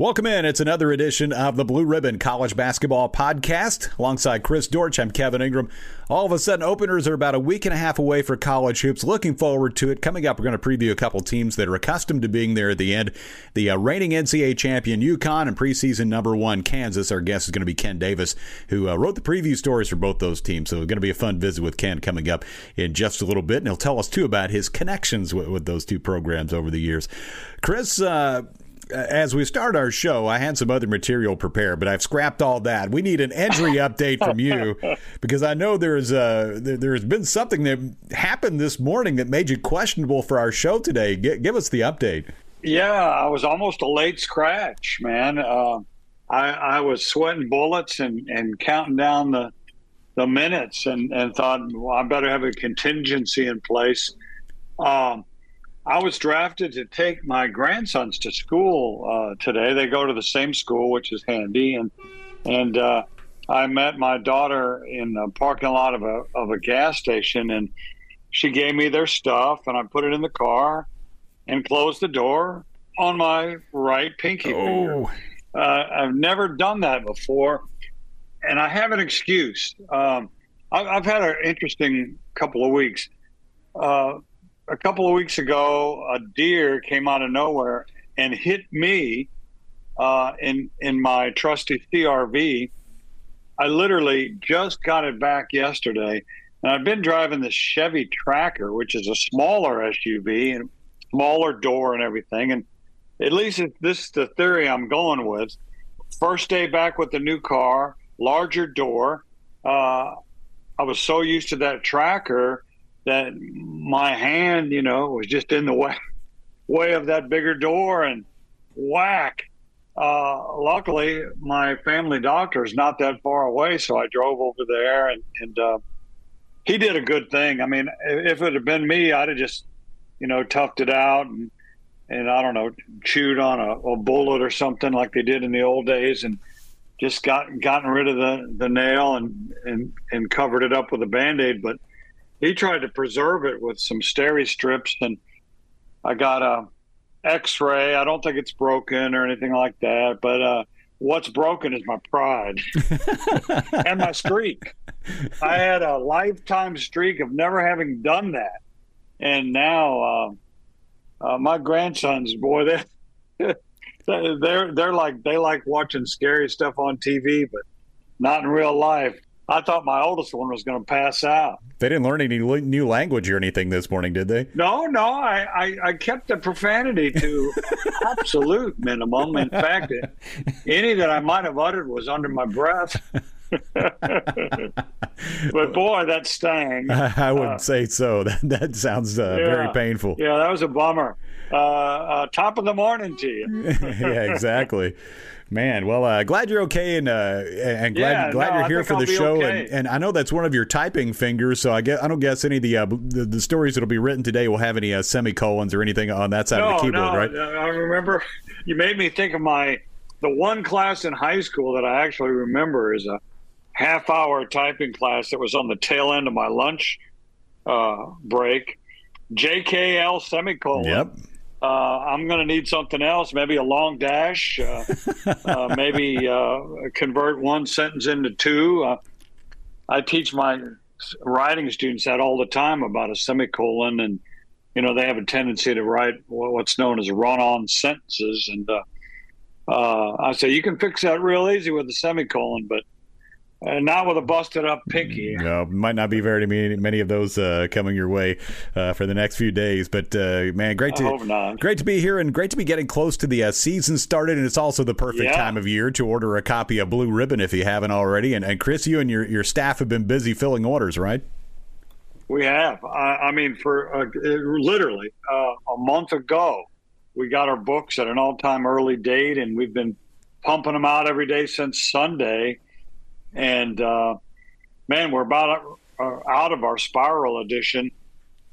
Welcome in. It's another edition of the Blue Ribbon College Basketball Podcast. Alongside Chris Dortch, I'm Kevin Ingram. All of a sudden, openers are about a week and a half away for college hoops. Looking forward to it. Coming up, we're going to preview a couple teams that are accustomed to being there at the end. The uh, reigning NCAA champion UConn and preseason number one Kansas. Our guest is going to be Ken Davis, who uh, wrote the preview stories for both those teams. So it's going to be a fun visit with Ken coming up in just a little bit, and he'll tell us too about his connections with, with those two programs over the years. Chris. Uh, as we start our show, I had some other material prepared, but I've scrapped all that. We need an injury update from you because I know there's uh, there, has been something that happened this morning that made you questionable for our show today. G- give us the update. Yeah, I was almost a late scratch, man. Uh, I, I was sweating bullets and, and counting down the the minutes and, and thought, well, I better have a contingency in place. Um, I was drafted to take my grandsons to school uh, today. They go to the same school, which is handy, and and uh, I met my daughter in the parking lot of a of a gas station, and she gave me their stuff, and I put it in the car, and closed the door on my right pinky oh. finger. Uh, I've never done that before, and I have an excuse. Um, I, have had an interesting couple of weeks. Uh, a couple of weeks ago, a deer came out of nowhere and hit me uh, in in my trusty CRV. I literally just got it back yesterday, and I've been driving the Chevy Tracker, which is a smaller SUV and smaller door and everything. And at least this is the theory I'm going with. First day back with the new car, larger door. Uh, I was so used to that tracker that my hand, you know, was just in the way way of that bigger door and whack. Uh, luckily, my family doctor is not that far away, so I drove over there and, and uh, he did a good thing. I mean, if it had been me, I'd have just, you know, toughed it out and and I don't know, chewed on a, a bullet or something like they did in the old days and just got gotten rid of the, the nail and, and and covered it up with a band aid. But he tried to preserve it with some steri strips and I got a x-ray. I don't think it's broken or anything like that, but uh, what's broken is my pride and my streak. I had a lifetime streak of never having done that. And now uh, uh, my grandsons, boy, they they're they're like they like watching scary stuff on TV, but not in real life. I thought my oldest one was going to pass out. They didn't learn any new language or anything this morning, did they? No, no. I, I, I kept the profanity to absolute minimum. In fact, any that I might have uttered was under my breath. but boy, that stung. I would uh, say so. That, that sounds uh, yeah, very painful. Yeah, that was a bummer. Uh, uh top of the morning to you. yeah, exactly. Man, well, uh, glad you're okay, and uh, and glad yeah, glad no, you're here for the show. Okay. And, and, I know that's one of your typing fingers, so I guess I don't guess any of the uh, the, the, stories that'll be written today will have any uh, semicolons or anything on that side no, of the keyboard, no, right? I remember you made me think of my the one class in high school that I actually remember is a half hour typing class that was on the tail end of my lunch uh, break. JKL semicolon. Yep uh, I'm going to need something else, maybe a long dash, uh, uh, maybe uh, convert one sentence into two. Uh, I teach my writing students that all the time about a semicolon, and you know they have a tendency to write what's known as run-on sentences, and uh, I say you can fix that real easy with a semicolon, but uh, not with a busted up pinky. No, might not be very many, many of those uh, coming your way uh, for the next few days. But uh, man, great to great to be here and great to be getting close to the uh, season started. And it's also the perfect yeah. time of year to order a copy of Blue Ribbon if you haven't already. And, and Chris, you and your your staff have been busy filling orders, right? We have. I, I mean, for uh, literally a month ago, we got our books at an all time early date, and we've been pumping them out every day since Sunday and uh, man, we're about uh, out of our spiral edition.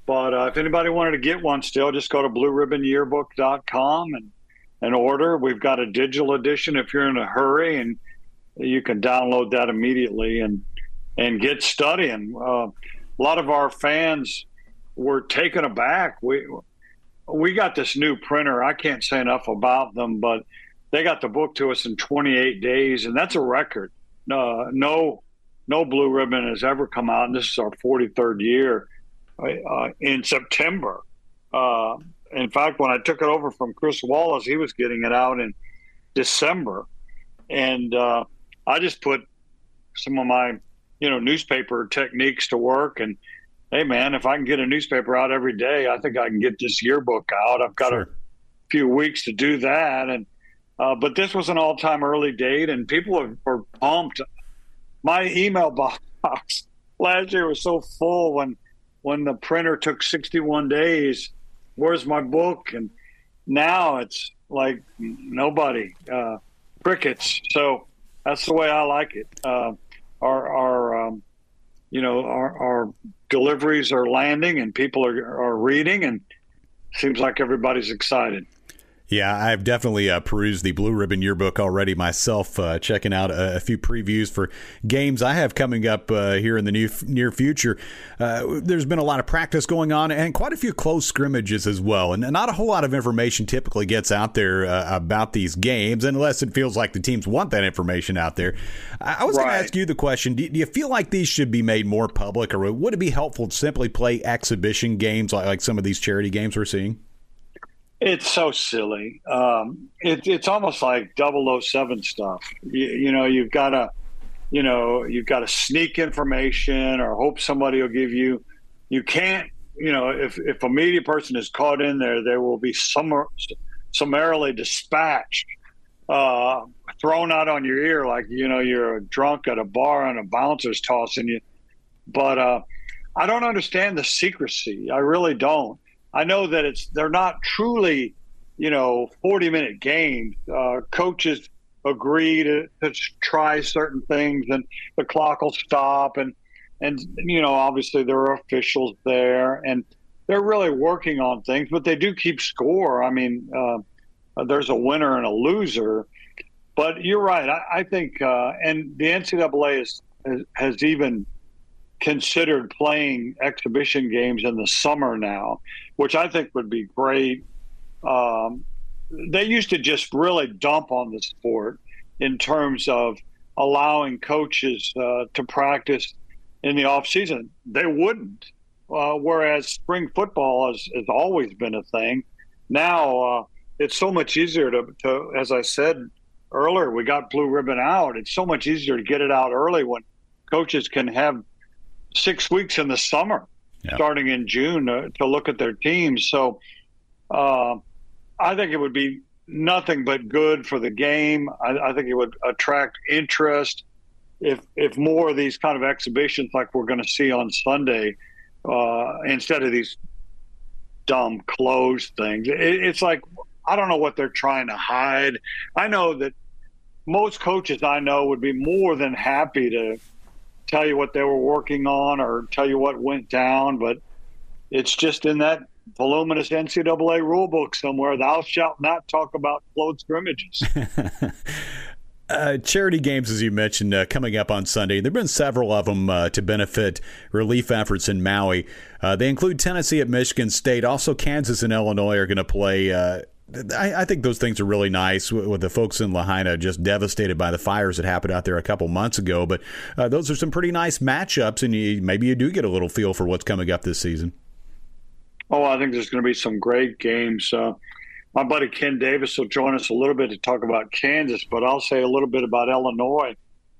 But uh, if anybody wanted to get one still, just go to blueribbonyearbook.com and, and order. We've got a digital edition if you're in a hurry, and you can download that immediately and and get studying. Uh, a lot of our fans were taken aback. We we got this new printer. I can't say enough about them, but they got the book to us in 28 days, and that's a record. Uh, no, no blue ribbon has ever come out, and this is our 43rd year uh, in September. Uh, in fact, when I took it over from Chris Wallace, he was getting it out in December, and uh, I just put some of my, you know, newspaper techniques to work. And hey, man, if I can get a newspaper out every day, I think I can get this yearbook out. I've got sure. a few weeks to do that, and uh, but this was an all-time early date, and people were pumped. My email box last year was so full when when the printer took 61 days. Where's my book? And now it's like nobody, uh, crickets. So that's the way I like it. Uh, our, our um, you know, our, our, deliveries are landing and people are, are reading, and seems like everybody's excited. Yeah, I've definitely uh, perused the Blue Ribbon Yearbook already myself, uh, checking out a, a, few previews for games I have coming up uh, here in the new, near future. Uh, there's been a lot of practice going on and quite a few close scrimmages as well. And not a whole lot of information typically gets out there uh, about these games unless it feels like the teams want that information out there. I, I was right. going to ask you the question do, do, you feel like these should be made more public or would it be helpful to simply play exhibition games like, like some of these charity games we're seeing? It's so silly. Um, it, it's almost like 007 stuff. You, you know, you've got to, you know, you've got to sneak information or hope somebody will give you. You can't, you know, if if a media person is caught in there, there will be summar, summarily dispatched, uh, thrown out on your ear like you know you're a drunk at a bar and a bouncer's tossing you. But uh, I don't understand the secrecy. I really don't. I know that it's they're not truly, you know, 40 minute games. Uh, coaches agree to, to try certain things, and the clock will stop, and and you know, obviously there are officials there, and they're really working on things, but they do keep score. I mean, uh, there's a winner and a loser. But you're right. I, I think, uh, and the NCAA is, has, has even considered playing exhibition games in the summer now, which I think would be great. Um, they used to just really dump on the sport in terms of allowing coaches uh, to practice in the off season. They wouldn't. Uh, whereas spring football has, has always been a thing. Now uh, it's so much easier to, to, as I said earlier, we got blue ribbon out. It's so much easier to get it out early when coaches can have six weeks in the summer, yeah. starting in June, uh, to look at their teams. So uh, I think it would be nothing but good for the game. I, I, think it would attract interest if if more of these kind of exhibitions like we're going to see on Sunday uh, instead of these dumb closed things. It, it's like I don't know what they're trying to hide. I know that most coaches I know would be more than happy to tell you what they were working on or tell you what went down, but it's just in that voluminous NCAA rule book somewhere. Thou shalt not talk about closed scrimmages. Uh, charity games, as you mentioned, uh, coming up on Sunday. There have been several of them uh, to benefit relief efforts in Maui. Uh, they include Tennessee at Michigan State. Also, Kansas and Illinois are going to play uh, I, I, think those things are really nice with the folks in Lahaina just devastated by the fires that happened out there a couple months ago. But uh, those are some pretty nice matchups, and you, maybe you do get a little feel for what's coming up this season. Oh, I think there's going to be some great games. Uh, my buddy Ken Davis will join us a little bit to talk about Kansas, but I'll say a little bit about Illinois.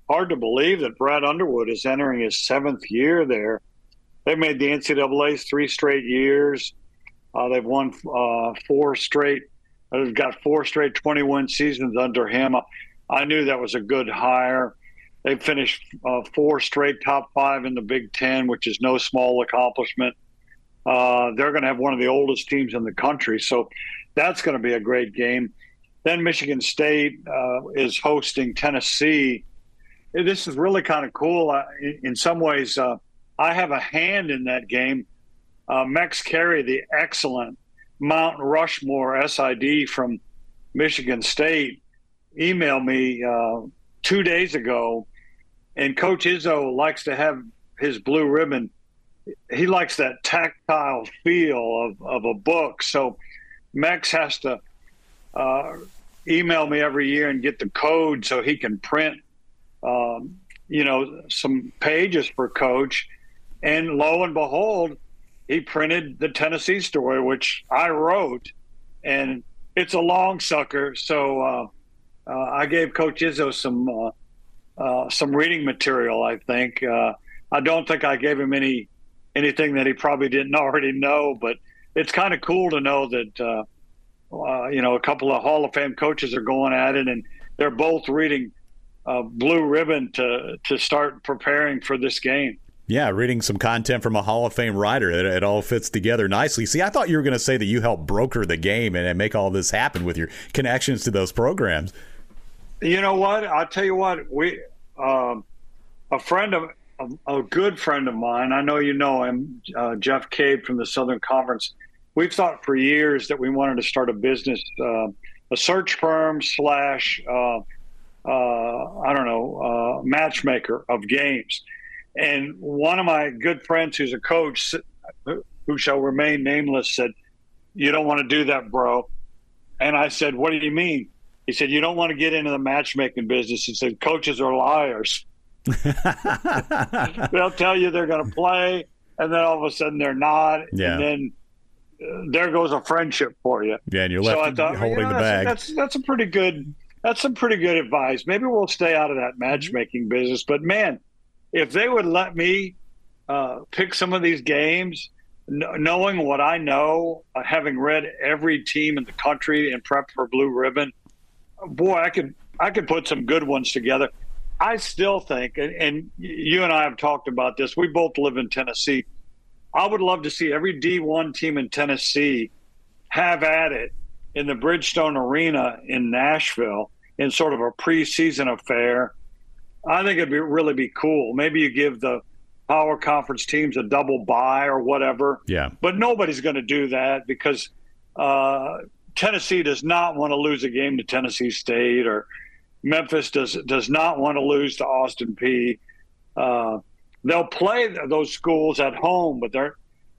Hard to believe that Brad Underwood is entering his seventh year there. They've made the NCAA's three straight years. Uh, they've won uh, four straight I've got four straight 21 seasons under him. I knew that was a good hire. They finished uh, four straight top five in the Big Ten, which is no small accomplishment. Uh, they're going to have one of the oldest teams in the country, so that's going to be a great game. Then Michigan State uh, is hosting Tennessee. This is really kind of cool. in some ways, uh, I have a hand in that game. Uh, Max Carey, the excellent Mount Rushmore SID from Michigan State emailed me uh, two days ago, and Coach Izzo likes to have his blue ribbon. He likes that tactile feel of, of a book. So Max has to, uh, email me every year and get the code so he can print, um, you know, some pages for Coach. And lo and behold, he printed the Tennessee story, which I wrote, and it's a long sucker. So uh, uh, I gave Coach Izzo some uh, uh some reading material. I think uh, I don't think I gave him any anything that he probably didn't already know, but it's kind of cool to know that uh, you know a couple of Hall of Fame coaches are going at it, and they're both reading Blue Ribbon to to start preparing for this game. Yeah, reading some content from a Hall of Fame writer. It, it all fits together nicely. See, I thought you were going to say that you helped broker the game and, and make all this happen with your connections to those programs. You know what? I'll tell you what. We um, a friend of a, a, good friend of mine. I know you know him, uh, Jeff Cabe from the Southern Conference. We've thought for years that we wanted to start a business, uh, a search firm slash uh, uh I don't know uh, matchmaker of games and one of my good friends, who's a coach, who shall remain nameless, said, "You don't want to do that, bro." And I said, "What do you mean?" He said, "You don't want to get into the matchmaking business." He said, "Coaches are liars. They'll tell you they're going to play, and then all of a sudden they're not, yeah. and then." Uh, there goes a friendship for you. Yeah, and you're left so I thought, holding you know, the bag. That's that's a pretty good that's some pretty good advice. Maybe we'll stay out of that matchmaking business. But man, if they would let me uh, pick some of these games, knowing what I know, uh, having read every team in the country and prep for Blue Ribbon, boy, I could I could put some good ones together. I still think, and, and you and I have talked about this. We both live in Tennessee. I would love to see every D1 team in Tennessee have at it in the Bridgestone Arena in Nashville in sort of a preseason affair I think it'd be really be cool. Maybe you give the power conference teams a double bye or whatever. Yeah. But nobody's going to do that because uh, Tennessee does not want to lose a game to Tennessee State or Memphis does does not want to lose to Austin Peay. Uh, they'll play those schools at home, but they're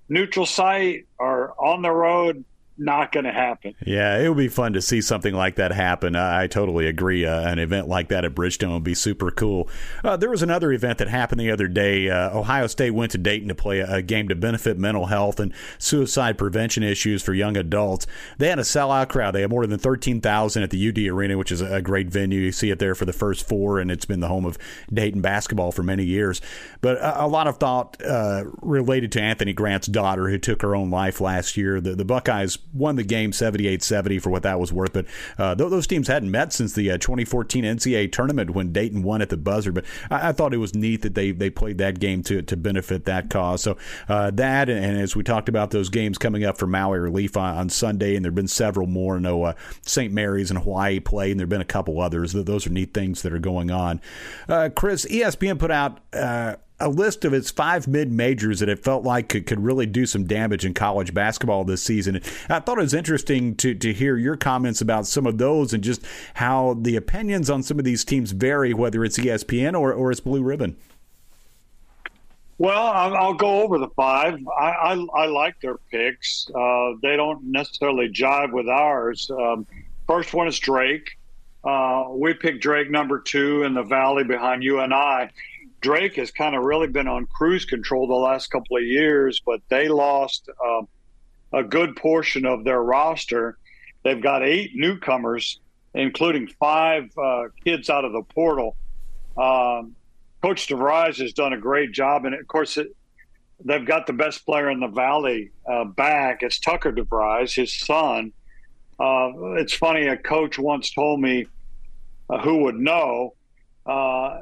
neutral site or on the road not going to happen. Yeah, it would be fun to see something like that happen. I, I totally agree. Uh, an event like that at Bridgestone would be super cool. Uh, there was another event that happened the other day. Uh, Ohio State went to Dayton to play a, a, game to benefit mental health and suicide prevention issues for young adults. They had a sellout crowd. They had more than 13,000 at the UD Arena, which is a great venue. You see it there for the first four, and it's been the home of Dayton basketball for many years. But a, a lot of thought uh, related to Anthony Grant's daughter, who took her own life last year. The, the Buckeyes won the game 78-70 for what that was worth. But uh, those teams hadn't met since the uh, 2014 NCAA tournament when Dayton won at the buzzer. But I, I, thought it was neat that they they played that game to to benefit that cause. So uh, that and, and, as we talked about those games coming up for Maui Relief on, on Sunday, and there've been several more. I know uh, St. Mary's and Hawaii play, and there've been a couple others. Those are neat things that are going on. Uh, Chris, ESPN put out uh, a list of its five mid majors that it felt like could, could really do some damage in college basketball this season. I thought it was interesting to, to hear your comments about some of those and just how the opinions on some of these teams vary, whether it's ESPN or, or it's Blue Ribbon. Well, I'll, I'll go over the five. I, I, I like their picks. Uh, they don't necessarily jive with ours. Um, first one is Drake. Uh, we picked Drake number two in the Valley behind UNI. Drake has kind of really been on cruise control the last couple of years, but they lost uh, a good portion of their roster. They've got eight newcomers, including five uh, kids out of the portal. Um, Coach DeVries has done a great job, and of course, it, they've got the best player in the Valley uh, back. It's Tucker DeVries, his son. Uh, it's funny, a coach once told me uh, who would know uh,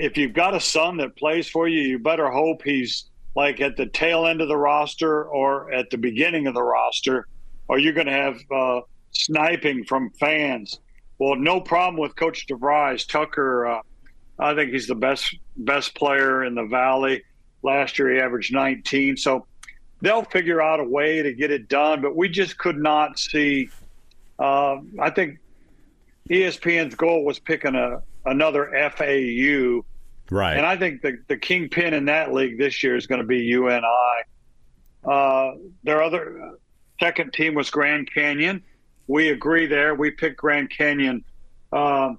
if you've got a son that plays for you, you better hope he's like at the tail end of the roster or at the beginning of the roster, or you're going to have uh, sniping from fans. Well, no problem with Coach DeVries. Tucker, uh, I think he's the best best player in the Valley. Last year he averaged 19. So they'll figure out a way to get it done, but we just could not see. Uh, I think ESPN's goal was picking a another FAU. Right. And I think the, the kingpin in that league this year is going to be UNI. Uh, their other second team was Grand Canyon. we agree there. We picked Grand Canyon. Um,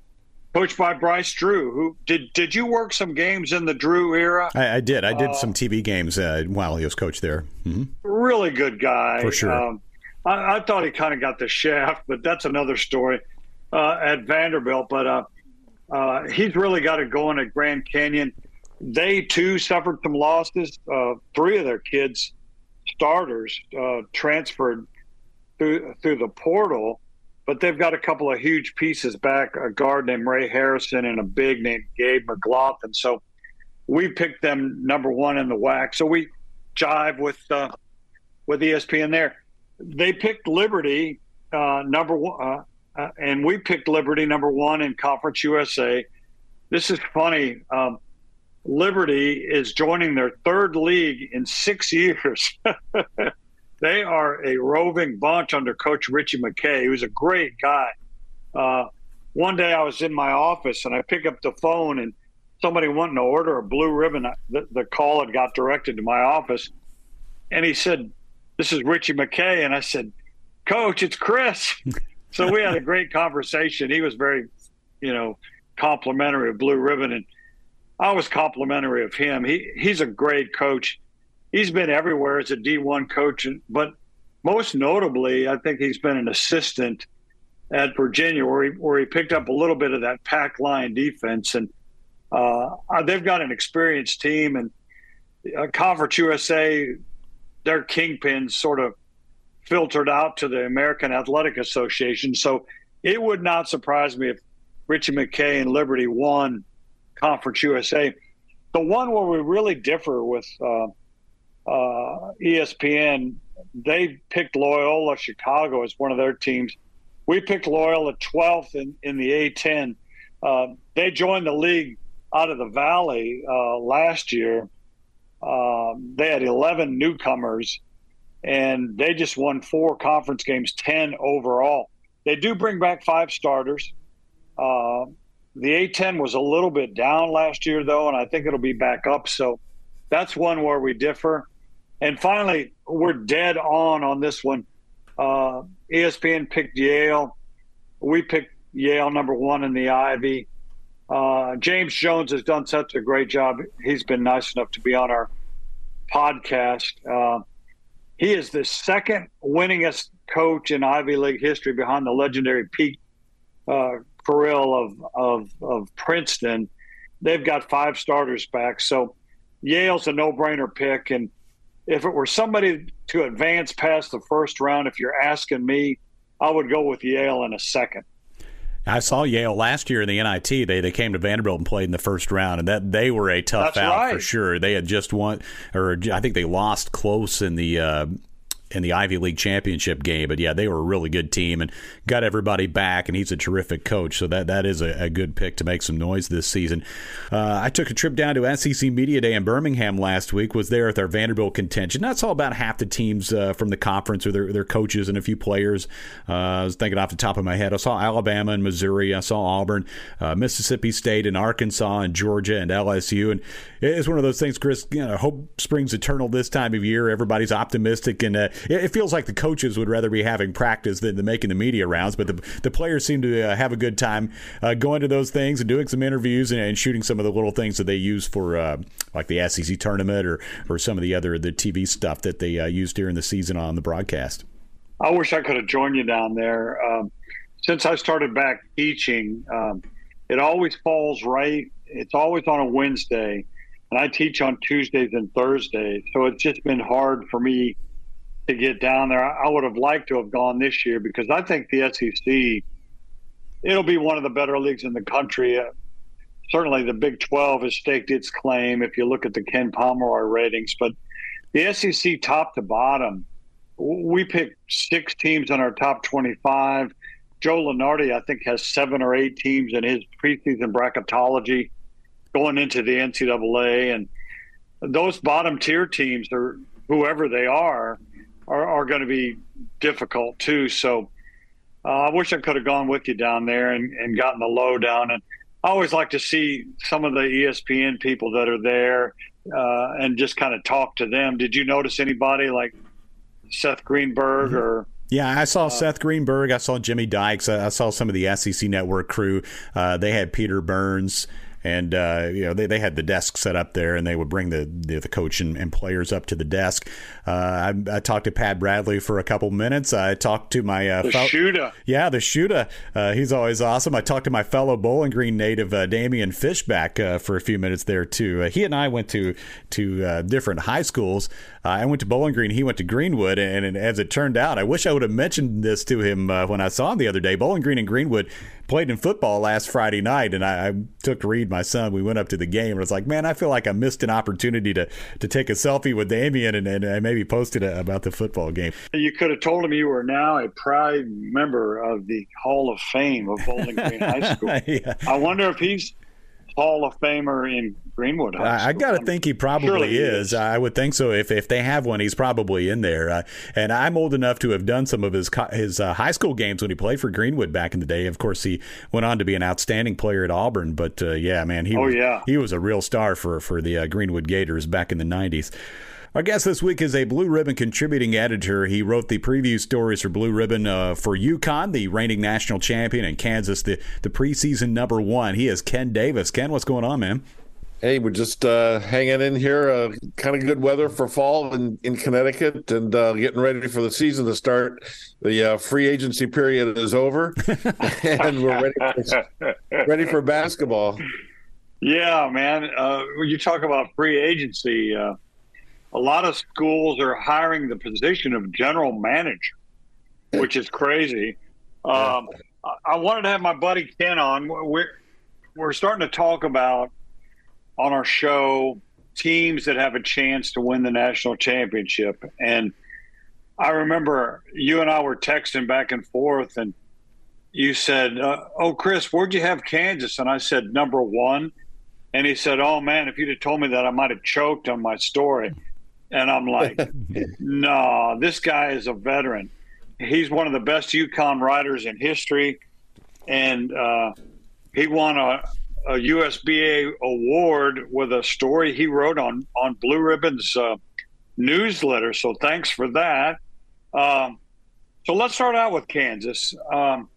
coached by Bryce Drew. Who did did you work some games in the Drew era? I, I did. I did uh, some TV games uh, while he was coach there. Mm-hmm. Really good guy for sure. Um, I, I, thought he kind of got the shaft, but that's another story uh, at Vanderbilt. But uh, uh, he's really got it going at Grand Canyon. They too suffered some losses. Uh, three of their kids, starters, transferred through through the portal but they've got a couple of huge pieces back a guard named Ray Harrison and a big named Gabe McGlothan. So we picked them number one in the WAC. So we jive with uh, with ESPN there. They picked Liberty uh, number one, uh, uh, and we picked Liberty number one in Conference USA. This is funny. Um, Liberty is joining their third league in six years. They are a roving bunch under Coach Ritchie McKay, who's a great guy. Uh, one day I was in my office and I pick up the phone and somebody wanting to order a blue ribbon. The, the call had got directed to my office, and he said, "This is Ritchie McKay," and I said, "Coach, it's Chris." so we had a great conversation. He was very, you know, complimentary of blue ribbon, and I was complimentary of him. He he's a great coach he's been everywhere as a D1 coach, but most notably, I think he's been an assistant at Virginia, where he where he picked up a little bit of that pack line defense, and uh, they've got an experienced team, and uh, Conference USA, their kingpins sort of filtered out to the American Athletic Association. So it would not surprise me if Ritchie McKay and Liberty won Conference USA. The one where we really differ with uh, uh, ESPN, they picked Loyola Chicago as one of their teams. We picked Loyola 12th in, in the A10. Uh, they joined the league out of the Valley uh, last year. Um, they had 11 newcomers, and they just won four conference games, 10 overall. They do bring back five starters. Uh, the A10 was a little bit down last year, though, and I think it'll be back up. So that's one where we differ. And finally, we're dead on on this one. Uh, ESPN picked Yale. We picked Yale number one in the Ivy. Uh, James Jones has done such a great job. He's been nice enough to be on our podcast. Uh, he is the second winningest coach in Ivy League history behind the legendary Pete uh, of, of, of Princeton. They've got five starters back. So Yale's a no brainer pick. And if it were somebody to advance past the first round, if you're asking me, I would go with Yale in a second. I saw Yale last year in the NIT. They they came to Vanderbilt and played in the first round, and that they were a tough That's out right. for sure. They had just won, or I think they lost close in the uh, in the Ivy League championship game. But yeah, they were a really good team and got everybody back. And he's a terrific coach, so that that is a, a good pick to make some noise this season. Uh, I took a trip down to SEC Media Day in Birmingham last week. Was there with our Vanderbilt contention. That's all about half the teams uh, from the conference or their their coaches and a few players. Uh, I was thinking off the top of my head. I saw Alabama and Missouri. I saw Auburn, uh, Mississippi State, and Arkansas, and Georgia, and LSU. And it's one of those things, Chris. You know, hope springs eternal this time of year. Everybody's optimistic and uh, it, feels like the coaches would rather be having practice than, than making the media rounds. But the, the players seem to uh, have a good time uh, going to those things and doing some interviews and, and, shooting some of the little things that they use for uh, like the SEC tournament or or some of the other the TV stuff that they uh, use during the season on the broadcast. I wish I could have joined you down there. Um, since I started back teaching, um, it always falls right. It's always on a Wednesday, and I teach on Tuesdays and Thursdays. So it's just been hard for me to get down there. I would have liked to have gone this year because I think the SEC it'll be one of the better leagues in the country. Uh, certainly, the Big 12 has staked its claim if you look at the Ken Pomeroy ratings. But the SEC, top to bottom, we picked six teams in our top 25. Joe Lunardi, I think, has seven or eight teams in his preseason bracketology going into the NCAA. And those bottom tier teams, or whoever they are, are, are going to be difficult too. So uh, I wish I could have gone with you down there and, and gotten the lowdown. And I always like to see some of the ESPN people that are there uh, and just kind of talk to them. Did you notice anybody like Seth Greenberg mm-hmm. or Yeah, I saw uh, Seth Greenberg. I saw Jimmy Dykes. I saw some of the SEC Network crew. Uh, they had Peter Burns and uh, you know they, they had the desk set up there, and they would bring the the, the coach and, and, players up to the desk. Uh, I, I, talked to Pat Bradley for a couple minutes. I talked to my uh, the fel- shooter. Yeah, the shooter. Uh, he's always awesome. I talked to my fellow Bowling Green native uh, Daymeon Fishback uh, for a few minutes there too. Uh, he and I went to to different high schools. Uh, I went to Bowling Green. He went to Greenwood, and, and, as it turned out, I wish I would have mentioned this to him uh, when I saw him the other day. Bowling Green and Greenwood played in football last Friday night, and I, I took Reed, my son. We went up to the game, and I was like, man, I feel like I missed an opportunity to to take a selfie with Daymeon and, and, and maybe posted it uh, about the football game. You could have told him you were now a proud member of the Hall of Fame of Bowling Green High School. yeah. I wonder if he's Hall of Famer in Greenwood. I, I got to think he probably is. is. I would think so. If if they have one, he's probably in there. Uh, and I'm old enough to have done some of his his uh, high school games when he played for Greenwood back in the day. Of course, he went on to be an outstanding player at Auburn. But uh, yeah, man, he oh, was, yeah. he was a real star for for the uh, Greenwood Gators back in the '90s. Our guest this week is a Blue Ribbon contributing editor. He wrote the preview stories for Blue Ribbon uh, for UConn, the reigning national champion, and Kansas, the, the preseason number one. He is Ken Davis. Ken, what's going on, man? Hey, we're just uh, hanging in here. Uh, kind of good weather for fall in, in Connecticut and uh, getting ready for the season to start. The uh, free agency period is over, and we're ready for, ready for basketball. Yeah, man. Uh, when you talk about free agency, uh, a lot of schools are hiring the position of general manager, which is crazy. Um, I wanted to have my buddy Ken on. We're we're starting to talk about on our show teams that have a chance to win the national championship, and I remember you and I were texting back and forth, and you said, uh, "Oh, Chris, where'd you have Kansas?" And I said, "Number one." And he said, "Oh man, if you'd have told me that, I might have choked on my story." And I'm like, no, this guy is a veteran. He's one of the best UConn writers in history. And uh, he won a, a, USBA award with a story he wrote on, on Blue Ribbon's uh, newsletter. So thanks for that. Um, so let's start out with Kansas. Um,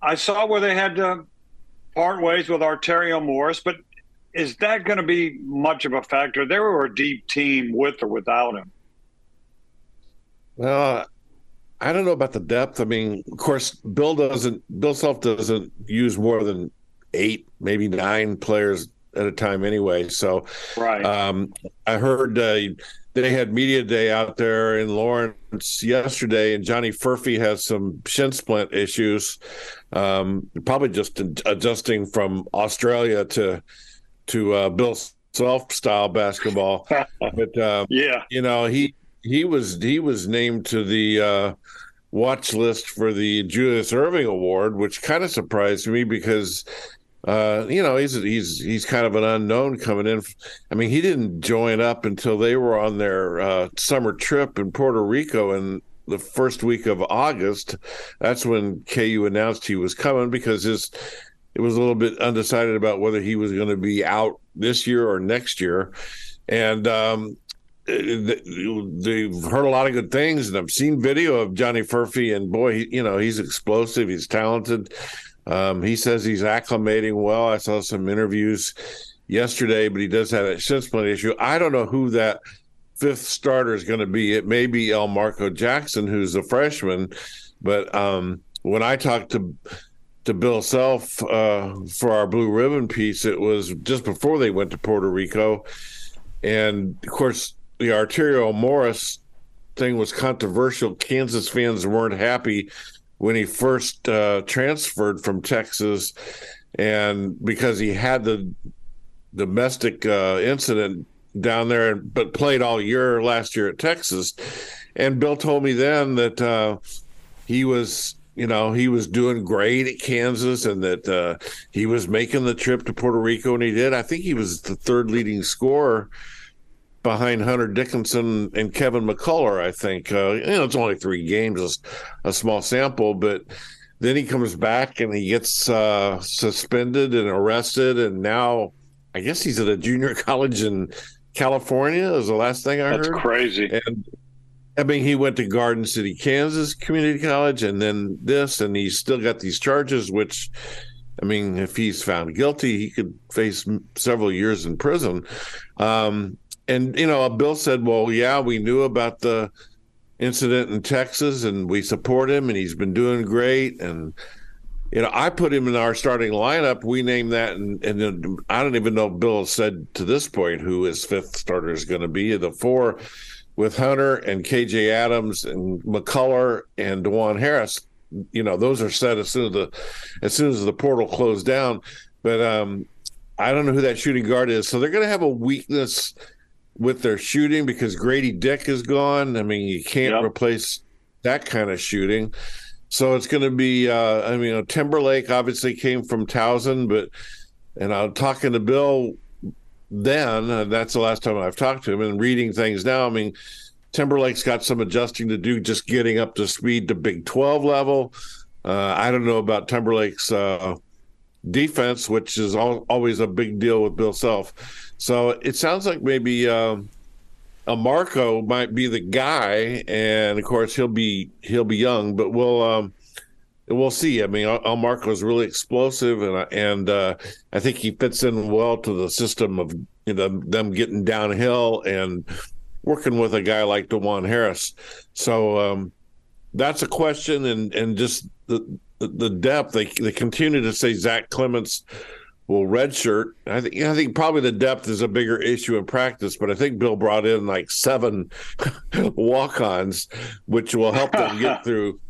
I saw where they had to part ways with Arterio Morris, but is that going to be much of a factor? They were a deep team with or without him. Well, I don't know about the depth. I mean, of course, Bill doesn't. Bill Self doesn't use more than eight, maybe nine players at a time anyway. So, right. Um, I heard uh, they had media day out there in Lawrence yesterday, and Johnny Furphy has some shin splint issues. Um, probably just adjusting from Australia to to uh, Bill Self style basketball. but uh, yeah, you know he he was he was named to the uh, watch list for the Julius Erving Award, which kind of surprised me because. Uh, you know, he's he's he's kind of an unknown coming in. I mean, he didn't join up until they were on their uh, summer trip in Puerto Rico in the first week of August. That's when KU announced he was coming because his it was a little bit undecided about whether he was going to be out this year or next year. And um, they've heard a lot of good things, and I've seen video of Johnny Furphy, and boy, he, you know, he's explosive, he's talented. Um, he says he's acclimating well. I saw some interviews yesterday, but he does have a shin splint issue. I don't know who that fifth starter is going to be. It may be Elmarko Jackson, who's a freshman, but um, when I talked to to Bill Self uh, for our Blue Ribbon piece. It was just before they went to Puerto Rico, and of course the Arterio Morris thing was controversial. Kansas fans weren't happy when he first uh, transferred from Texas, and because he had the domestic uh, incident down there, but played all year last year at Texas. And Bill told me then that uh, he was you know, he was doing great at Kansas and that uh, he was making the trip to Puerto Rico, and he did. I think he was the third leading scorer behind Hunter Dickinson and Kevin McCullar. I think uh, you know it's only three games, just a small sample, but then he comes back and he gets uh, suspended and arrested, and now I guess he's at a junior college in California. Is the last thing I That's heard. That's crazy. And I mean, he went to Garden City, Kansas Community College, and then this, and he's still got these charges. Which, I mean, if he's found guilty, he could face several years in prison. Um, and you know, Bill said, "Well, yeah, we knew about the incident in Texas, and we support him, and he's been doing great." And you know, I put him in our starting lineup. We named that, and, and I don't even know Bill said to this point who his fifth starter is going to be. The four with Hunter and KJ Adams and McCullar and Dajuan Harris. You know, those are set as soon as the as soon as the portal closed down. But um, I don't know who that shooting guard is. So they're going to have a weakness with their shooting because Grady Dick is gone. I mean, you can't yep. replace that kind of shooting. So it's going to be. Uh, I mean, Timberlake obviously came from Towson, but and I'm talking to Bill then, and that's the last time I've talked to him, and reading things now. I mean, Timberlake's got some adjusting to do, just getting up to speed to Big 12 level. Uh, I don't know about Timberlake's uh, defense, which is al- always a big deal with Bill Self. So it sounds like maybe um, a Marco might be the guy, and of course he'll be he'll be young, but we'll um, we'll see. I mean, Elmarko is really explosive, and and uh, I think he fits in well to the system of you know them getting downhill and working with a guy like Dajuan Harris. So um, that's a question, and and just the the depth. They they continue to say Zach Clemence will redshirt. I think I think probably the depth is a bigger issue in practice, but I think Bill brought in like seven walk-ons, which will help them get through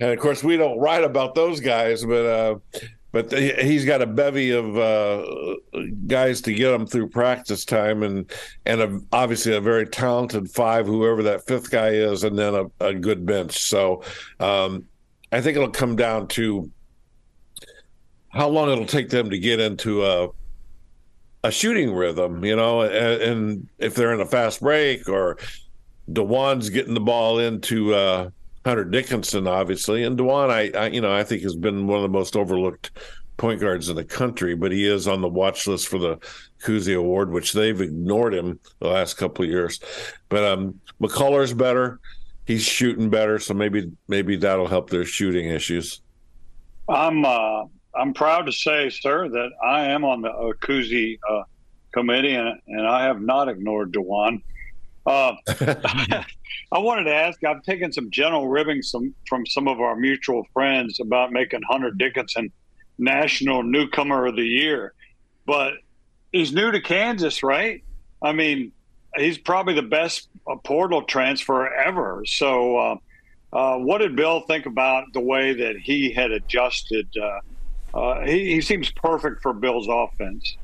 and of course we don't write about those guys, but uh, but he's got a bevy of uh, guys to get him through practice time, and and a, obviously a very talented five, whoever that fifth guy is, and then a, a good bench. So um, I think it'll come down to how long it'll take them to get into a a shooting rhythm, you know, and, and if they're in a fast break or Dajuan's getting the ball into. Uh, Hunter Dickinson, obviously, and Dajuan, I, you know, I think has been one of the most overlooked point guards in the country, but he is on the watch list for the Cousy Award, which they've ignored him the last couple of years. But um, McCullar's better; he's shooting better, so maybe maybe that'll help their shooting issues. I'm uh, I'm proud to say, sir, that I am on the Cousy uh, committee, and, and I have not ignored Dajuan. Uh, I wanted to ask. I've taken some general ribbing some, from some of our mutual friends about making Hunter Dickinson National Newcomer of the Year, but he's new to Kansas, right? I mean, he's probably the best uh, portal transfer ever. So, uh, uh, what did Bill think about the way that he had adjusted? Uh, uh, he, he seems perfect for Bill's offense.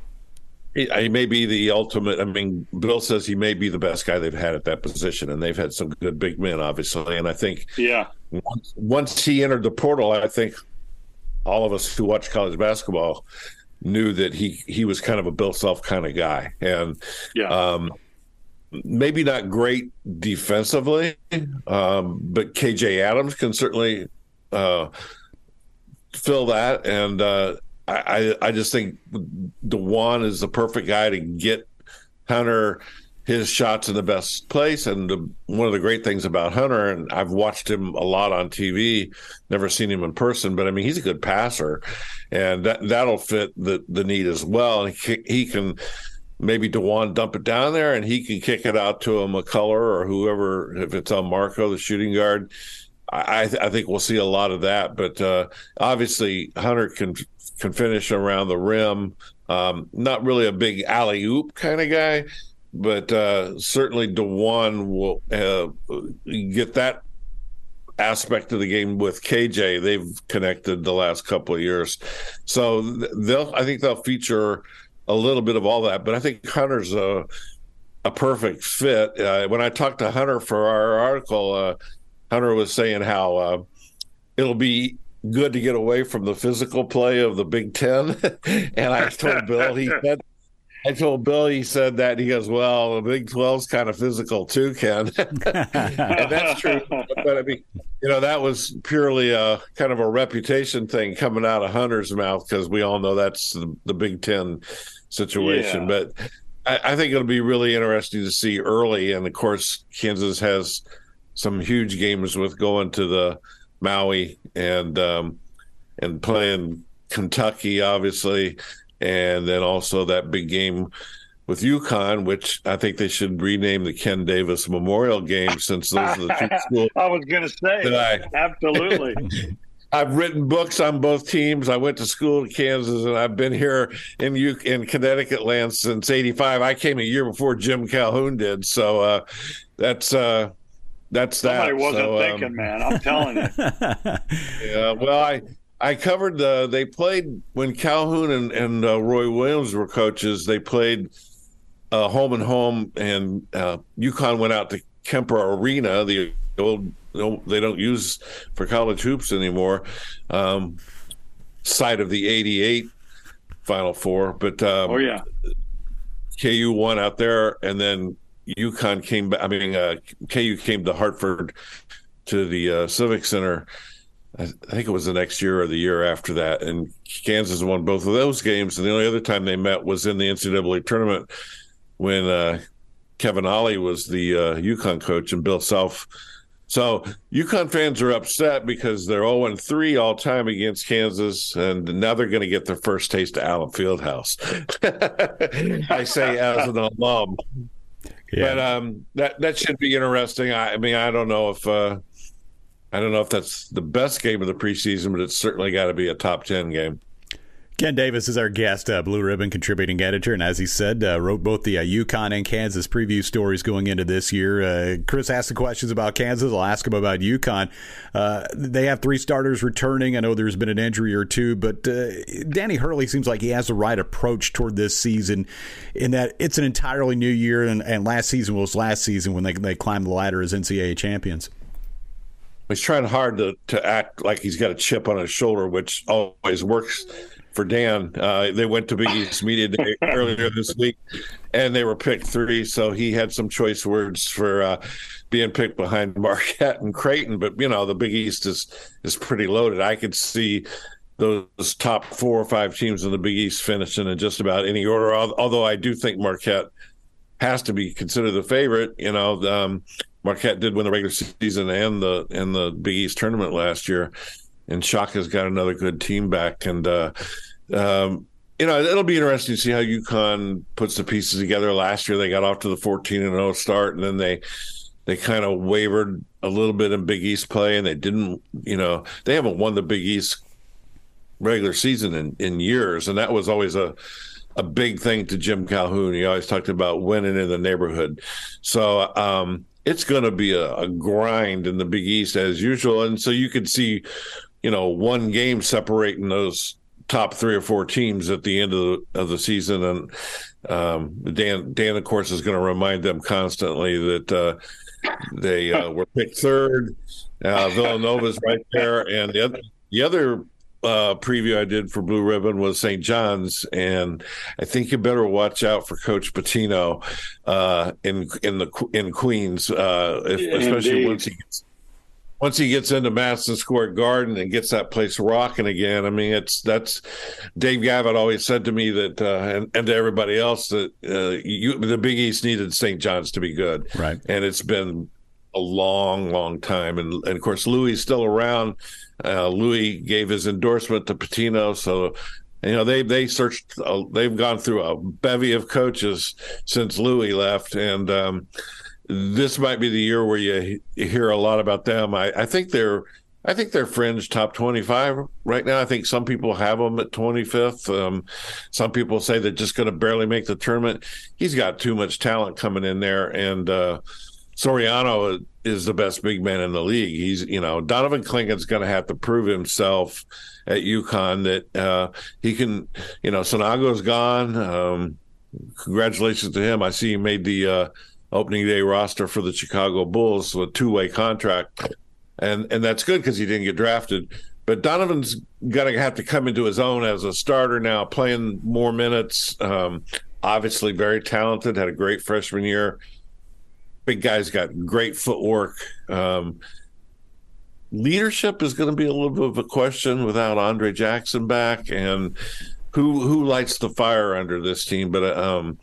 He, may be the ultimate. I mean, Bill says he may be the best guy they've had at that position, and they've had some good big men, obviously. And I think, yeah, once, once he entered the portal, I think all of us who watch college basketball knew that he he was kind of a Bill Self kind of guy, and yeah. Um, maybe not great defensively, um, but KJ Adams can certainly uh, fill that. And uh, I, I just think Dajuan is the perfect guy to get Hunter his shots in the best place. And the, one of the great things about Hunter, and I've watched him a lot on TV, never seen him in person, but I mean, he's a good passer, and that that'll fit the the need as well. And he, he can maybe Dajuan dump it down there, and he can kick it out to a McCullar or whoever if it's on Marco, the shooting guard. I, I think we'll see a lot of that, but uh, obviously Hunter can can finish around the rim. Um, not really a big alley oop kind of guy, but uh, certainly Dajuan will uh, get that aspect of the game with KJ. They've connected the last couple of years, so they'll. I think they'll feature a little bit of all that. But I think Hunter's a a perfect fit. Uh, when I talked to Hunter for our article, uh, Hunter was saying how uh, it'll be good to get away from the physical play of the Big Ten. and I told Bill, he said, I told Bill, he said that. He goes, Well, the Big 12's kind of physical too, Ken. and that's true. But I mean, you know, that was purely a kind of a reputation thing coming out of Hunter's mouth because we all know that's the, the Big Ten situation. Yeah. But I, I think it'll be really interesting to see early. And of course, Kansas has some huge games with going to the Maui and um, and playing Kentucky, obviously, and then also that big game with UConn, which I think they should rename the Ken Davis Memorial Game since those are the two schools. I was going to say, I, absolutely. I've written books on both teams. I went to school in Kansas, and I've been here in U- in Connecticut land since '85. I came a year before Jim Calhoun did, so uh, that's uh, that's that. Somebody that. wasn't so, thinking, um, man. I'm telling you. yeah, well, I I covered the. They played when Calhoun and and uh, Roy Williams were coaches. They played uh, home and home, and uh, UConn went out to Kemper Arena, the old they don't use for college hoops anymore. Um, site of the '88 Final Four, but um, oh yeah, KU won out there, and then UConn came back. I mean, uh, KU came to Hartford to the uh, Civic Center. I think it was the next year or the year after that, and Kansas won both of those games. And the only other time they met was in the NCAA tournament when uh, Kevin Ollie was the uh, UConn coach and Bill Self so UConn fans are upset because they're 0 3 all time against Kansas, and now they're going to get their first taste of Allen Fieldhouse. I say as an alum. Yeah. But um, that that should be interesting. I, I, mean, I don't know if uh, I don't know if that's the best game of the preseason, but it's certainly got to be a top ten game. Ken Davis is our guest, uh, Blue Ribbon contributing editor, and as he said, uh, wrote both the uh, UConn and Kansas preview stories going into this year. Uh, Chris asked the questions about Kansas. I'll ask him about UConn. Uh, they have three starters returning. I know there's been an injury or two, but uh, Danny Hurley seems like he has the right approach toward this season in that it's an entirely new year, and, and last season was last season when they, they climbed the ladder as NCAA champions. He's trying hard to, to act like he's got a chip on his shoulder, which always works for Dan. Uh, they went to Big East Media Day earlier this week, and they were picked three. So he had some choice words for uh, being picked behind Marquette and Creighton. But you know, the Big East is is pretty loaded. I could see those top four or five teams in the Big East finishing in just about any order. Although I do think Marquette has to be considered the favorite. You know, um, Marquette did win the regular season and the and the Big East tournament last year and Shaka's got another good team back. And, uh, um, you know, it'll be interesting to see how UConn puts the pieces together. Last year, they got off to the 14 and 0 start, and then they they kind of wavered a little bit in Big East play, and they didn't, you know, they haven't won the Big East regular season in, in years, and that was always a a big thing to Jim Calhoun. He always talked about winning in the neighborhood. So um, it's going to be a, a, grind in the Big East as usual, and so you could see you know, one game separating those top three or four teams at the end of the, of the season. And um, Dan, Dan, of course, is going to remind them constantly that uh, they uh, were picked third. Uh, Villanova's right there, and the other, the other uh, preview I did for Blue Ribbon was St. John's, and I think you better watch out for Coach Pitino uh, in in the in Queens, uh, if, especially once he gets once he gets into Madison Square Garden and gets that place rocking again, I mean, it's that's Dave Gavitt always said to me that, uh, and, and to everybody else that uh, you, the Big East needed St. John's to be good, right? And it's been a long, long time, and, and of course Louis is still around. Uh, Louis gave his endorsement to Pitino, so you know they they searched, uh, they've gone through a bevy of coaches since Louis left, and. Um, this might be the year where you, hear a lot about them. I, I think they're I think they're fringe top 25 right now. I think some people have them at 25th. Um, some people say they're just going to barely make the tournament. He's got too much talent coming in there. And uh, Soriano is the best big man in the league. He's, you know, Donovan Clingan's going to have to prove himself at UConn that uh, he can, you know, Sanogo's gone. Um, congratulations to him. I see he made the uh, opening day roster for the Chicago Bulls with two way contract, and and that's good because he didn't get drafted. But Donovan's to have to come into his own as a starter now, playing more minutes. Um, obviously, very talented. Had a great freshman year. Big guy's got great footwork. Um, leadership is going to be a little bit of a question without Andre Jackson back, and who who lights the fire under this team. But um,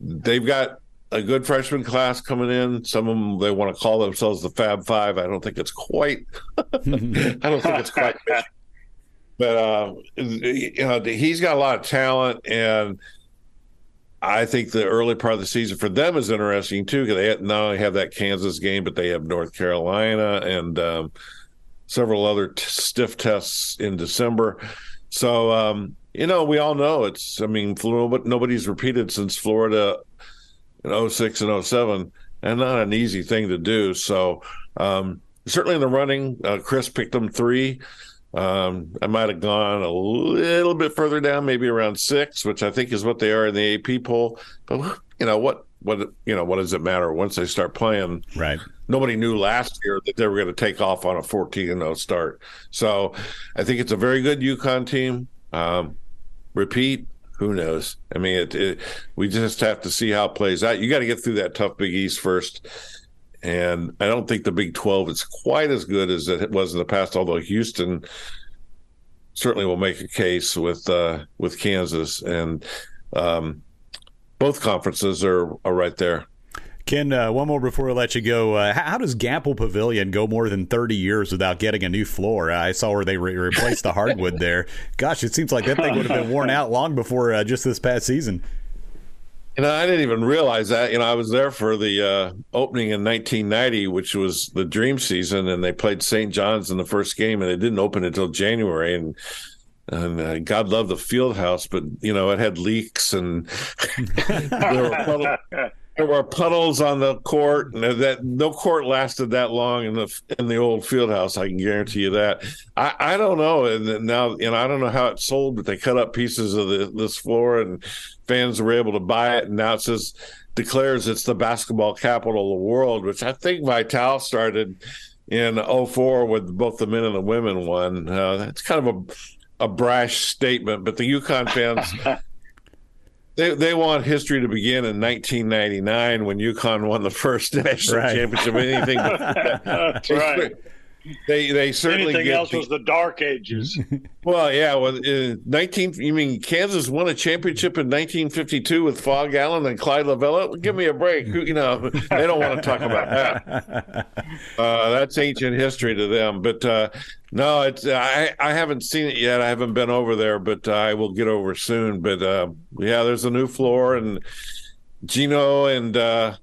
they've got a good freshman class coming in. Some of them they want to call themselves the Fab Five. I don't think it's quite. I don't think it's quite. but uh, you know, he's got a lot of talent, and I think the early part of the season for them is interesting too because they not only have that Kansas game, but they have North Carolina and um, several other t- stiff tests in December. So um, you know, we all know it's. I mean, nobody's repeated since Florida in 06 and 07, and not an easy thing to do. So, um, certainly in the running, uh, Chris picked them three. Um, I might have gone a little bit further down, maybe around six, which I think is what they are in the AP poll. But you know what? What you know? What does it matter once they start playing? Right. Nobody knew last year that they were going to take off on a 14 0 start. So I think it's a very good UConn team. Um, repeat, who knows? I mean, it, it, we just have to see how it plays out. You got to get through that tough Big East first. And I don't think the Big 12 is quite as good as it was in the past, although Houston certainly will make a case with uh, with Kansas. And um, both conferences are, are right there. Ken, uh, one more before I let you go. Uh, how does Gampel Pavilion go more than 30 years without getting a new floor? I saw where they re- replaced the hardwood there. Gosh, it seems like that thing would have been worn out long before uh, just this past season. You know, I didn't even realize that. You know, I was there for the uh, opening in 1990, which was the dream season, and they played St. John's in the first game, and it didn't open until January. And and uh, God love the field house, but you know it had leaks and there were there were puddles on the court, and that no court lasted that long in the in the old field house. I can guarantee you that. I, I don't know, and now you know I don't know how it sold, but they cut up pieces of the, this floor, and fans were able to buy it, and now it says declares it's the basketball capital of the world, which I think Vital started in 04 with both the men and the women won. Uh, that's kind of a a brash statement, but the UConn fans They they want history to begin in 1999 when UConn won the first national right. championship. Anything, That's right. They they certainly anything else the, was the dark ages. Well, yeah, well, in 19. You mean Kansas won a championship in 1952 with Phog Allen and Clyde Lovellette? Give me a break. You know, they don't want to talk about that. Uh, that's ancient history to them. But uh, no, it's I I haven't seen it yet. I haven't been over there, but I will get over soon. But uh, yeah, there's a new floor and Gino and uh,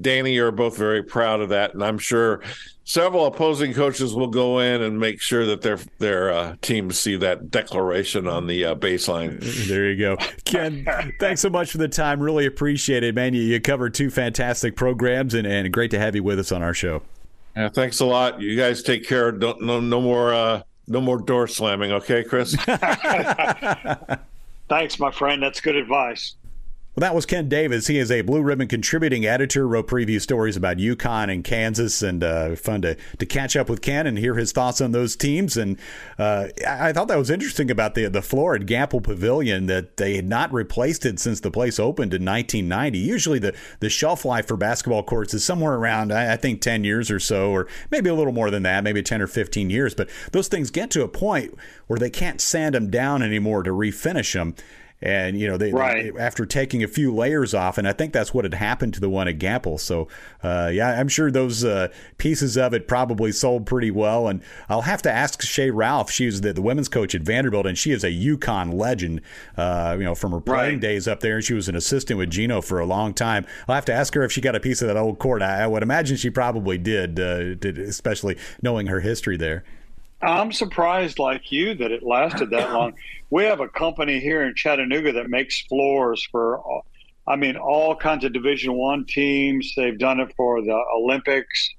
Danny you are both very proud of that, and I'm sure several opposing coaches will go in and make sure that their their uh, teams see that declaration on the uh, baseline. There you go, Ken. thanks so much for the time. Really appreciate it, man. You, you covered two fantastic programs, and, and great to have you with us on our show. Yeah, thanks a lot. You guys take care. Don't no no more uh, no more door slamming, okay, Chris? thanks, my friend. That's good advice. Well, that was Ken Davis. He is a Blue Ribbon contributing editor, wrote preview stories about UConn and Kansas, and uh, fun to, to catch up with Ken and hear his thoughts on those teams. And uh, I thought that was interesting about the the floor at Gampel Pavilion that they had not replaced it since the place opened in 1990. Usually, the, the shelf life for basketball courts is somewhere around, I think, 10 years or so, or maybe a little more than that, maybe 10 or 15 years. But those things get to a point where they can't sand them down anymore to refinish them and you know they, right. they, after taking a few layers off and i think that's what had happened to the one at Gampel so uh, yeah i'm sure those uh, pieces of it probably sold pretty well. And i'll have to ask Shea Ralph. She's the, the women's coach at vanderbilt and she is a UConn legend uh, you know from her playing right. days up there. And she was an assistant with gino for a long time. I'll have to ask her if she got a piece of that old court. I, I would imagine she probably did, uh, did especially knowing her history there I'm surprised, like you, that it lasted that long. We have a company here in Chattanooga that makes floors for, I mean, all kinds of Division One teams. They've done it for the Olympics.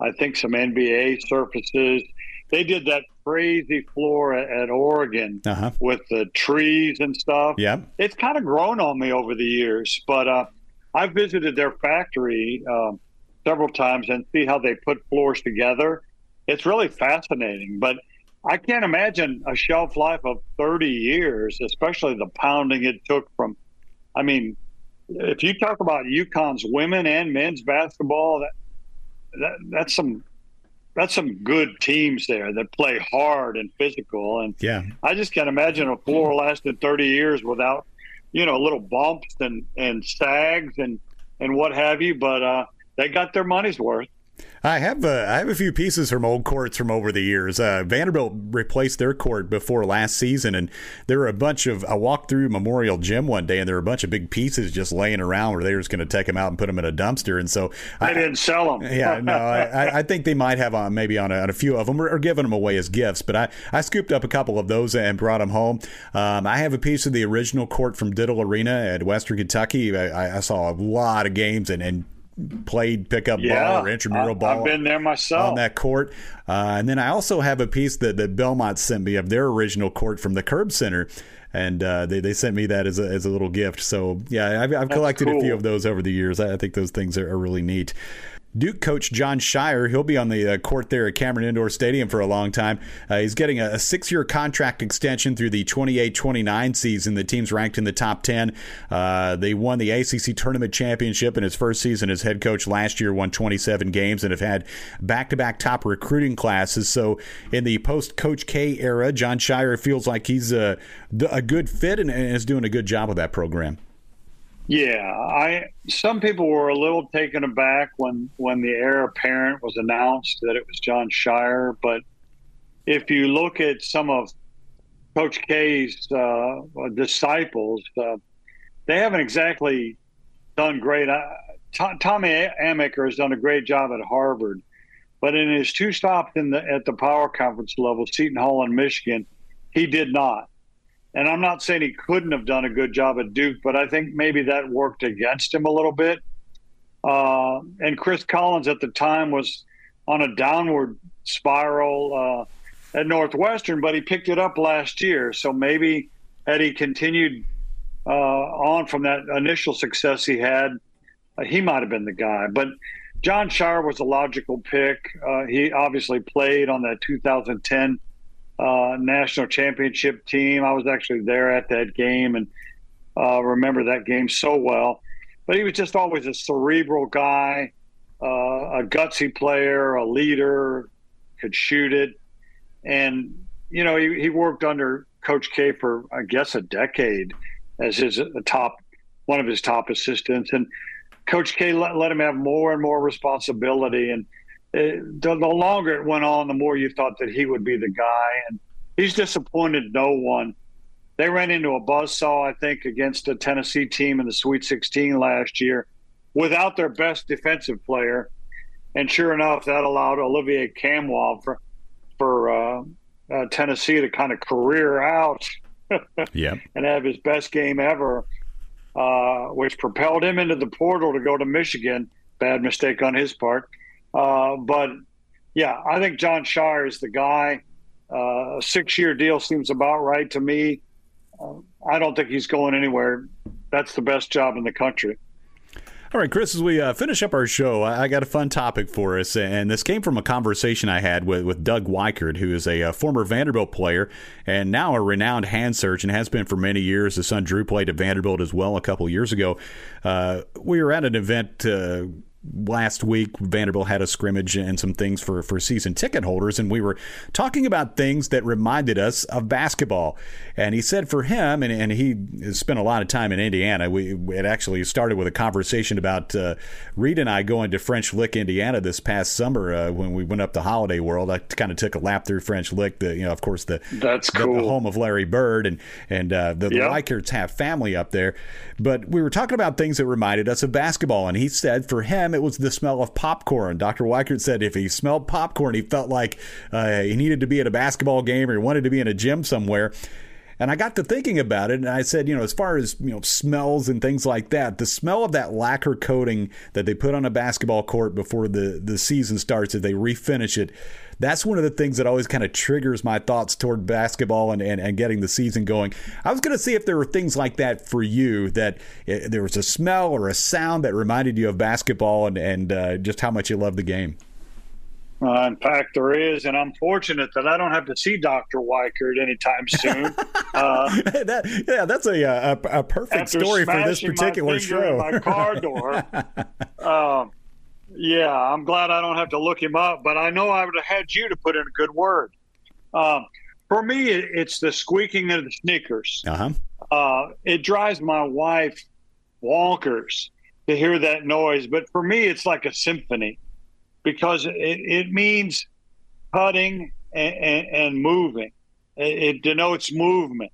I think some NBA surfaces. They did that crazy floor at, Oregon uh-huh. with the trees and stuff. Yeah, it's kind of grown on me over the years, but uh, I've visited their factory uh, several times and see how they put floors together it's really fascinating. But I can't imagine a shelf life of 30 years, especially the pounding it took from. I mean, if you talk about UConn's women and men's basketball, that, that that's some that's some good teams there that play hard and physical. And yeah, I just can't imagine a floor lasting 30 years without you know, little bumps and and sags and and what have you. But uh, they got their money's worth. I have uh, I have a few pieces from old courts from over the years. Uh, Vanderbilt replaced their court before last season, and there were a bunch of. I walked through Memorial Gym one day, and there were a bunch of big pieces just laying around where they were just going to take them out and put them in a dumpster. And so I, didn't sell them. yeah, no, I, I, think they might have on maybe on a, on a few of them or, or giving them away as gifts. But I, I scooped up a couple of those and brought them home. Um, I have a piece of the original court from Diddle Arena at Western Kentucky. I, I saw a lot of games and, and played pickup yeah, ball or intramural I, ball. I've been there myself on that court. Uh, and then I also have a piece that, that Belmont sent me of their original court from the Curb Center. And uh, they, they sent me that as a, as a little gift. So, yeah, I've, I've collected cool. a few of those over the years. I, I think those things are, are really neat. Duke coach Jon Scheyer. he'll be on the uh, court there at Cameron Indoor Stadium for a long time. Uh, he's getting a, a six year contract extension through the 28 29 season. The team's ranked in the top 10. Uh, they won the ACC Tournament Championship in his first season as head coach last year, won 27 games, and have had back to back top recruiting classes. So, in the post Coach K era, Jon Scheyer feels like he's a, a good fit and, and is doing a good job of that program. Yeah, I some people were a little taken aback when when the heir apparent was announced that it was Jon Scheyer, but if you look at some of Coach K's uh, disciples, uh, they haven't exactly done great. Tommy Amaker has done a great job at Harvard, but in his two stops in the at the power conference level, Seton Hall and Michigan, he did not. And I'm not saying he couldn't have done a good job at Duke, but I think maybe that worked against him a little bit. Uh, and Chris Collins at the time was on a downward spiral uh, at Northwestern, but he picked it up last year. So maybe had he continued uh, on from that initial success he had, uh, he might have been the guy. But Jon Scheyer was a logical pick. Uh, he obviously played on that 2010 uh, national championship team. I was actually there at that game and uh, remember that game so well. But he was just always a cerebral guy, uh, a gutsy player, a leader, could shoot it. And, you know, he, he worked under Coach K for, I guess, a decade as his top, one of his top assistants. And Coach K let, let him have more and more responsibility. And it, the, the, longer it went on, the more you thought that he would be the guy. And he's disappointed no one. They ran into a buzzsaw, I think, against a Tennessee team in the Sweet 16 last year without their best defensive player. And sure enough, that allowed Olivier Nkamhoua for, for uh, uh, Tennessee to kind of career out yeah. and have his best game ever, uh, which propelled him into the portal to go to Michigan. Bad mistake on his part. Uh, but yeah, I think Jon Scheyer is the guy. Uh, a six-year deal seems about right to me. Uh, I don't think he's going anywhere. That's the best job in the country. All right, Chris, as we uh, finish up our show, I got a fun topic for us. And this came from a conversation I had with, with Doug Weichert, who is a, a, uh, former Vanderbilt player and now a renowned hand surgeon, has been for many years. His son Drew played at Vanderbilt as well a couple years ago. Uh, we were at an event uh, last week Vanderbilt had a scrimmage and some things for for season ticket holders and we were talking about things that reminded us of basketball and he said for him and, and he spent a lot of time in Indiana we it actually started with a conversation about uh, Reed and I going to French Lick Indiana this past summer uh, when we went up to Holiday World I kind of took a lap through French Lick the you know of course the that's the, cool. the home of Larry Bird and and uh, the, yep. Have family up there but we were talking about things that reminded us of basketball and he said for him it was the smell of popcorn. Dr. Weichert said if he smelled popcorn, he felt like uh, he needed to be at a basketball game or he wanted to be in a gym somewhere. And I got to thinking about it, and I said, you know, as far as you know, smells and things like that, the smell of that lacquer coating that they put on a basketball court before the the season starts, if they refinish it, that's one of the things that always kind of triggers my thoughts toward basketball and, and, and getting the season going. I was going to see if there were things like that for you that uh, there was a smell or a sound that reminded you of basketball and, and uh, just how much you love the game. Uh, in fact, there is, and I'm fortunate that I don't have to see Doctor Weichert anytime soon. Uh, that, yeah, that's a, a, a perfect story for this particular show. my car door. um, yeah, I'm glad I don't have to look him up, but I know I would have had you to put in a good word. Um, for me, it's the squeaking of the sneakers. Uh-huh. Uh, it drives my wife wonkers to hear that noise. But for me, it's like a symphony because it, it means cutting and, and, and moving. It, it denotes movement.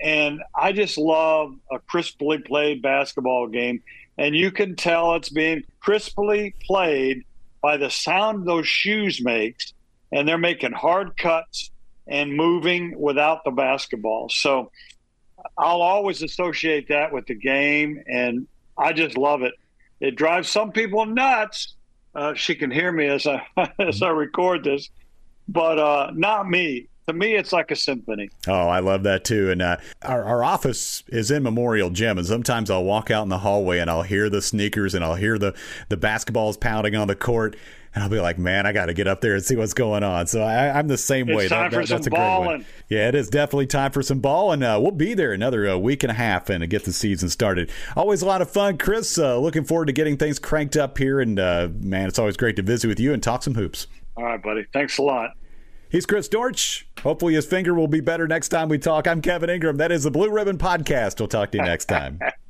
And I just love a crisply played basketball game. And you can tell it's being crisply played by the sound those shoes makes. And they're making hard cuts and moving without the basketball. So I'll always associate that with the game. And I just love it. It drives some people nuts. Uh, she can hear me as I as I record this, but uh, not me to me, it's like a symphony. Oh, I love that too. And uh, our, our office is in Memorial Gym, and sometimes I'll walk out in the hallway and I'll hear the sneakers and I'll hear the the basketballs pounding on the court, and I'll be like, "Man, I got to get up there and see what's going on." So I, am the same it's way. Time that, for that, some balling. Yeah, it is definitely time for some ball, and uh, we'll be there another uh, week and a half and get the season started. Always a lot of fun, Chris. Uh, looking forward to getting things cranked up here, and uh, man, it's always great to visit with you and talk some hoops. All right, buddy. Thanks a lot. He's Chris Dortch. Hopefully his finger will be better next time we talk. I'm Kevin Ingram. That is the Blue Ribbon Podcast. We'll talk to you next time.